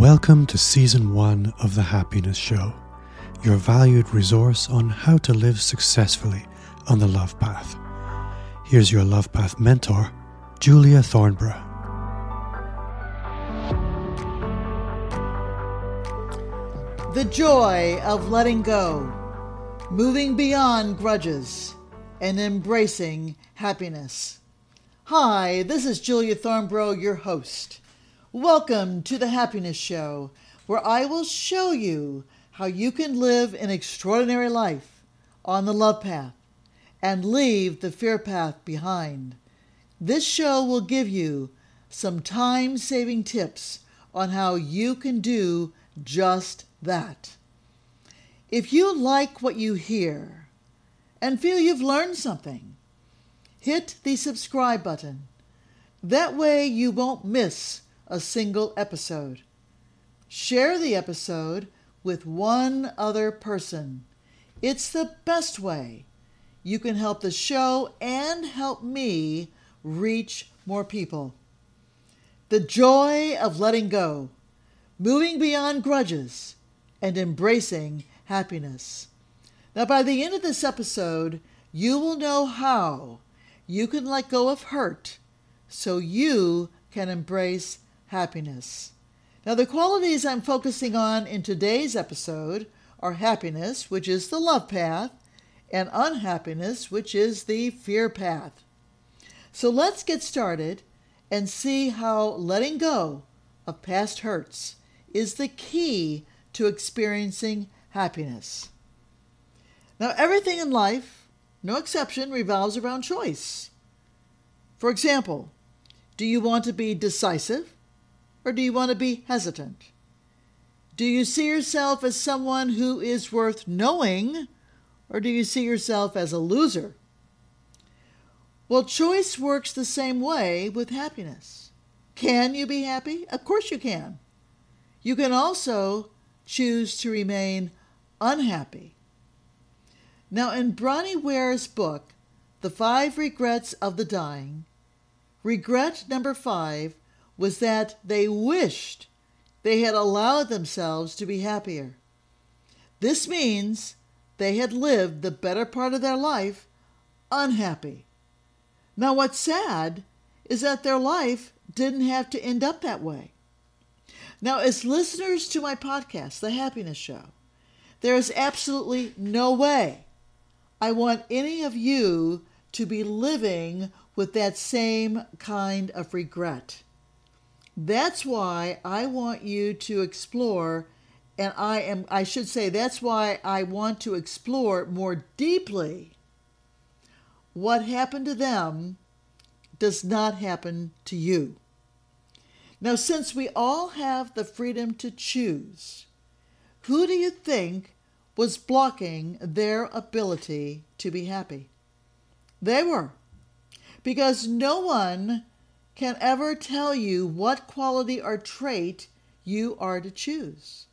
Welcome to Season 1 of The Happiness Show, your valued resource on how to live successfully on the love path. Here's your love path mentor, Julia Thornborough. The joy of letting go, moving beyond grudges, and embracing happiness. Hi, this is Julia Thornborough, your host. Welcome to the Happiness Show, where I will show you how you can live an extraordinary life on the love path and leave the fear path behind. This show will give you some time saving tips on how you can do just that. If you like what you hear and feel you've learned something, hit the subscribe button. That way you won't miss a single episode. Share the episode with one other person. It's the best way you can help the show and help me reach more people. The joy of letting go, moving beyond grudges, and embracing happiness. Now, by the end of this episode, you will know how you can let go of hurt so you can embrace happiness. Now, the qualities I'm focusing on in today's episode are happiness, which is the love path, and unhappiness, which is the fear path. So let's get started and see how letting go of past hurts is the key to experiencing happiness. Now, everything in life, no exception, revolves around choice. For example, do you want to be decisive or do you want to be hesitant? Do you see yourself as someone who is worth knowing or do you see yourself as a loser? Well, choice works the same way with happiness. Can you be happy? Of course you can. You can also choose to remain unhappy. Now, in Bronnie Ware's book, The Five Regrets of the Dying, regret number five was that they wished they had allowed themselves to be happier. This means they had lived the better part of their life unhappy. Now, what's sad is that their life didn't have to end up that way. Now, as listeners to my podcast, The Happiness Show, there is absolutely no way I want any of you to be living with that same kind of regret. That's why I want you to explore and I am I should say that's why I want to explore more deeply what happened to them does not happen to you. Now since we all have the freedom to choose, who do you think was blocking their ability to be happy? They were. Because no one can ever tell you what quality or trait you are to choose.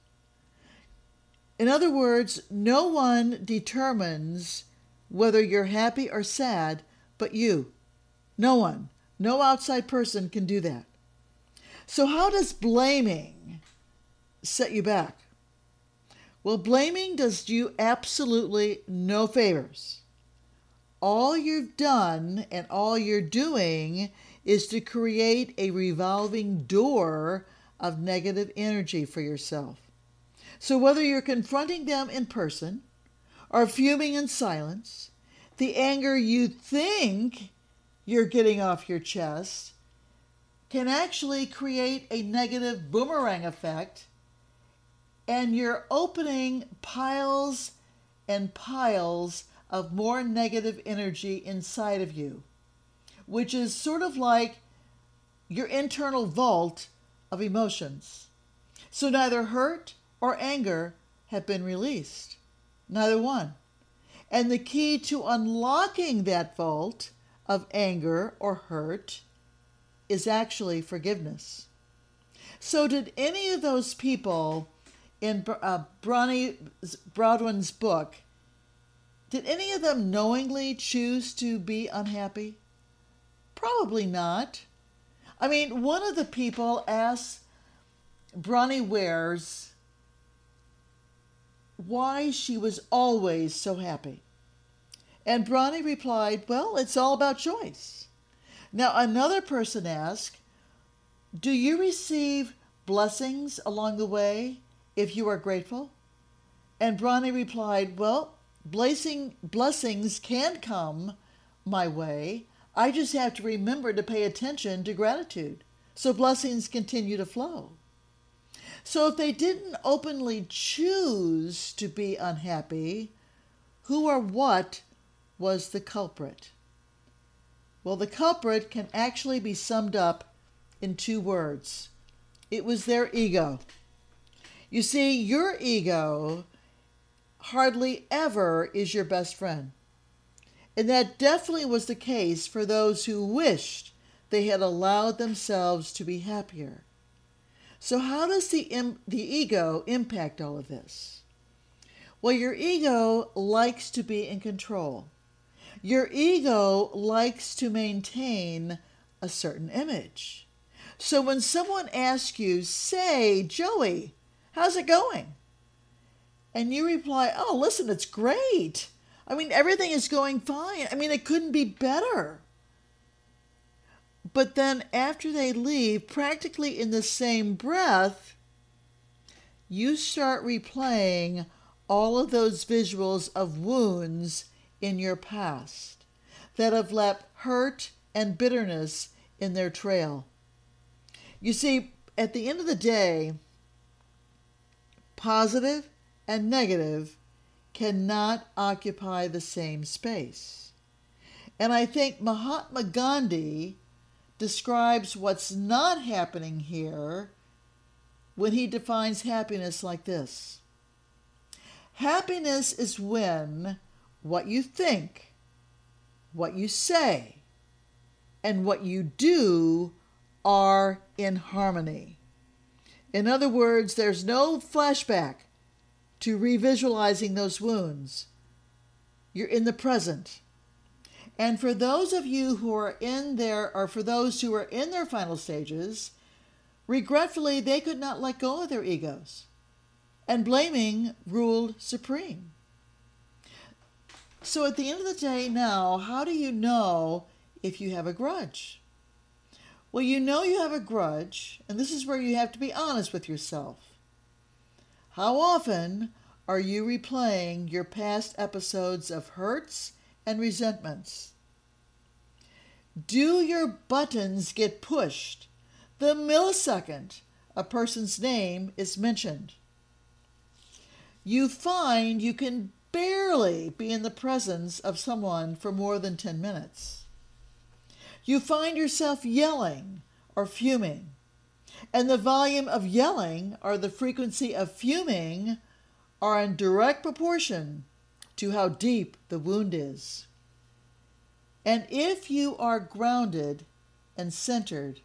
In other words, no one determines whether you're happy or sad but you. No one, no outside person can do that. So, how does blaming set you back? Well, blaming does you absolutely no favors. All you've done and all you're doing is to create a revolving door of negative energy for yourself. So, whether you're confronting them in person or fuming in silence, the anger you think you're getting off your chest can actually create a negative boomerang effect, and you're opening piles and piles of more negative energy inside of you which is sort of like your internal vault of emotions. So neither hurt or anger have been released, neither one. And the key to unlocking that vault of anger or hurt is actually forgiveness. So, did any of those people in uh, Bronnie Broadwin's book, did any of them knowingly choose to be unhappy? Probably not. I mean, one of the people asks Bronnie Ware's why she was always so happy. And Bronnie replied, Well, it's all about choice. Now, another person asked, Do you receive blessings along the way if you are grateful? And Bronnie replied, Well, blessing, blessings can come my way. I just have to remember to pay attention to gratitude so blessings continue to flow. So if they didn't openly choose to be unhappy, who or what was the culprit? Well, the culprit can actually be summed up in two words it was their ego. You see, your ego hardly ever is your best friend. And that definitely was the case for those who wished they had allowed themselves to be happier. So, how does the, Im- the ego impact all of this? Well, your ego likes to be in control. Your ego likes to maintain a certain image. So, when someone asks you, say, Joey, how's it going? And you reply, oh, listen, it's great. I mean, everything is going fine. I mean, it couldn't be better. But then after they leave, practically in the same breath, you start replaying all of those visuals of wounds in your past that have left hurt and bitterness in their trail. You see, at the end of the day, positive and negative cannot occupy the same space. And I think Mahatma Gandhi describes what's not happening here when he defines happiness like this Happiness is when what you think, what you say, and what you do are in harmony. In other words, there's no flashback to revisualizing those wounds. You're in the present. And for those of you who are in there, or for those who are in their final stages, regretfully, they could not let go of their egos, and blaming ruled supreme. So at the end of the day, now, how do you know if you have a grudge? Well, you know you have a grudge, and this is where you have to be honest with yourself. How often are you replaying your past episodes of hurts and resentments? Do your buttons get pushed the millisecond a person's name is mentioned? You find you can barely be in the presence of someone for more than 10 minutes. You find yourself yelling or fuming, and the volume of yelling or the frequency of fuming are in direct proportion to how deep the wound is. And if you are grounded and centered,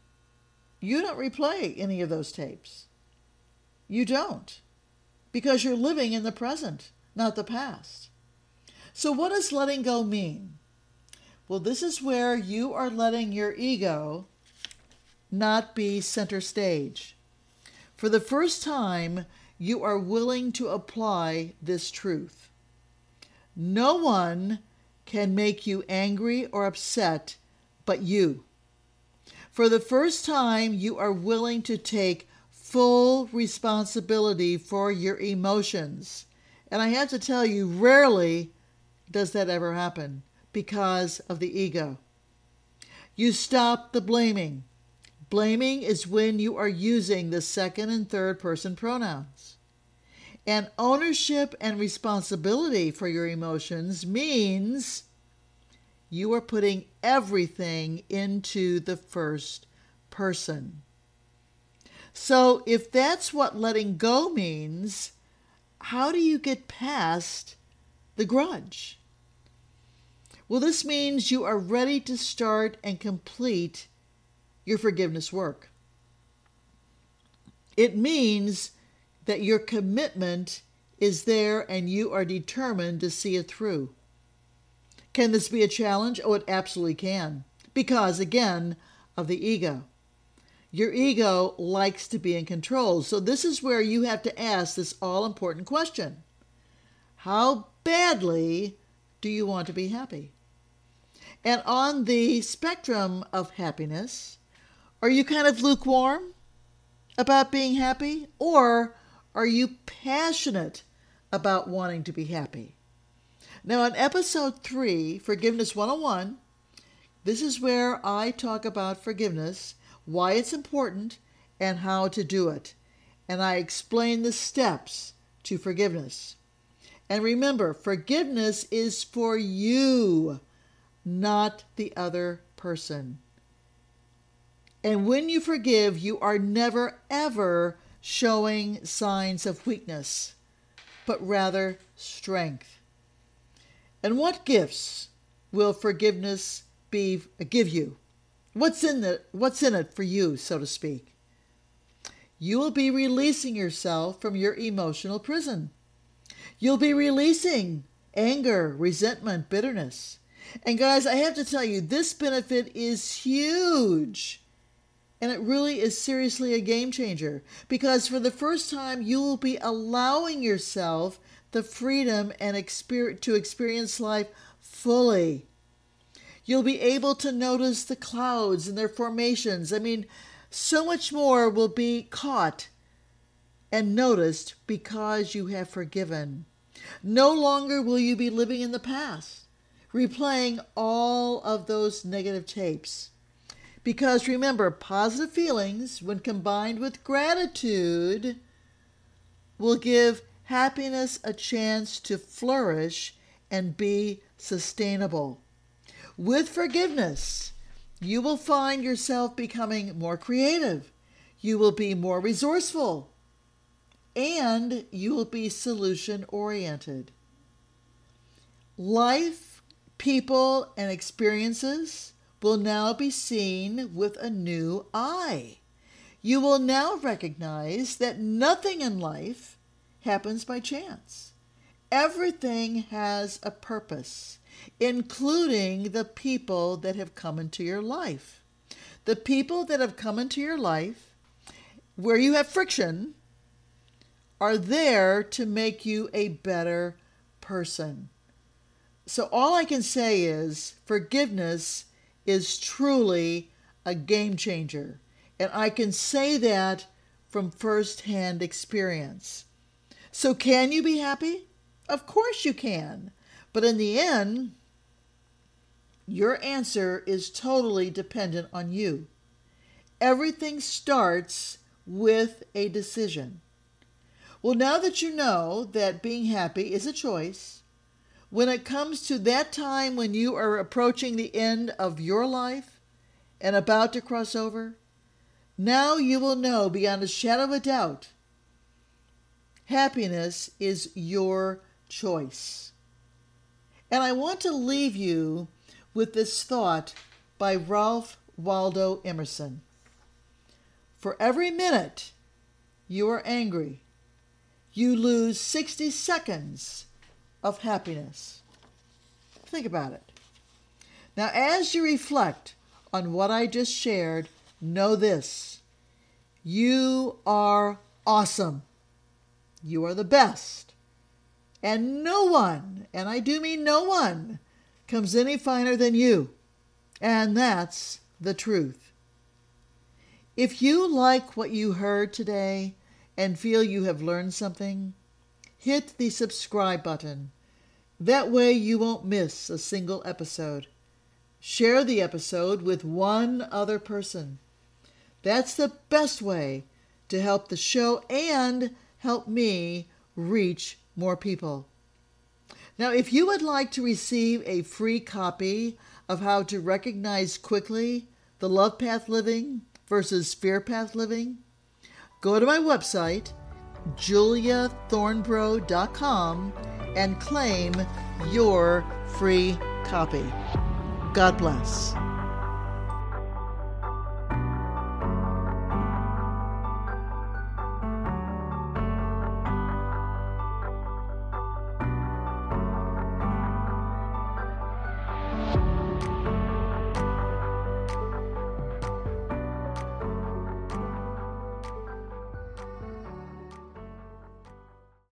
you don't replay any of those tapes. You don't, because you're living in the present, not the past. So, what does letting go mean? Well, this is where you are letting your ego not be center stage. For the first time, you are willing to apply this truth. No one can make you angry or upset but you. For the first time, you are willing to take full responsibility for your emotions. And I have to tell you, rarely does that ever happen because of the ego. You stop the blaming. Blaming is when you are using the second and third person pronouns. And ownership and responsibility for your emotions means you are putting everything into the first person. So, if that's what letting go means, how do you get past the grudge? Well, this means you are ready to start and complete your forgiveness work. It means that your commitment is there and you are determined to see it through. Can this be a challenge? Oh, it absolutely can. Because, again, of the ego. Your ego likes to be in control. So, this is where you have to ask this all important question How badly do you want to be happy? And on the spectrum of happiness, are you kind of lukewarm about being happy? Or are you passionate about wanting to be happy? Now, in episode 3, Forgiveness 101, this is where I talk about forgiveness why it's important, and how to do it. And I explain the steps to forgiveness. And remember, forgiveness is for you, not the other person. And when you forgive, you are never, ever showing signs of weakness, but rather strength. And what gifts will forgiveness be give you? What's in the what's in it for you, so to speak? You will be releasing yourself from your emotional prison. You'll be releasing anger, resentment, bitterness. And guys, I have to tell you, this benefit is huge. And it really is seriously a game changer because for the first time, you will be allowing yourself the freedom and exper- to experience life fully. You'll be able to notice the clouds and their formations. I mean, so much more will be caught and noticed because you have forgiven. No longer will you be living in the past, replaying all of those negative tapes. Because remember, positive feelings, when combined with gratitude, will give happiness a chance to flourish and be sustainable. With forgiveness, you will find yourself becoming more creative. You will be more resourceful. And you will be solution oriented. Life, people, and experiences will now be seen with a new eye. You will now recognize that nothing in life happens by chance. Everything has a purpose including the people that have come into your life. The people that have come into your life where you have friction are there to make you a better person. So, all I can say is forgiveness is truly a game changer. And I can say that from firsthand experience. So, can you be happy? Of course you can. But in the end, your answer is totally dependent on you. Everything starts with a decision. Well, now that you know that being happy is a choice, when it comes to that time when you are approaching the end of your life and about to cross over, now you will know beyond a shadow of a doubt happiness is your choice. And I want to leave you with this thought by Ralph Waldo Emerson. For every minute you are angry, you lose 60 seconds of happiness. Think about it. Now, as you reflect on what I just shared, know this you are awesome. You are the best. And no one, and I do mean no one, comes any finer than you. And that's the truth. If you like what you heard today and feel you have learned something, hit the subscribe button. That way you won't miss a single episode. Share the episode with one other person. That's the best way to help the show and help me reach more people. Now, if you would like to receive a free copy of how to recognize quickly the love path living versus fear path living, go to my website, juliathornbrough.com, and claim your free copy. God bless.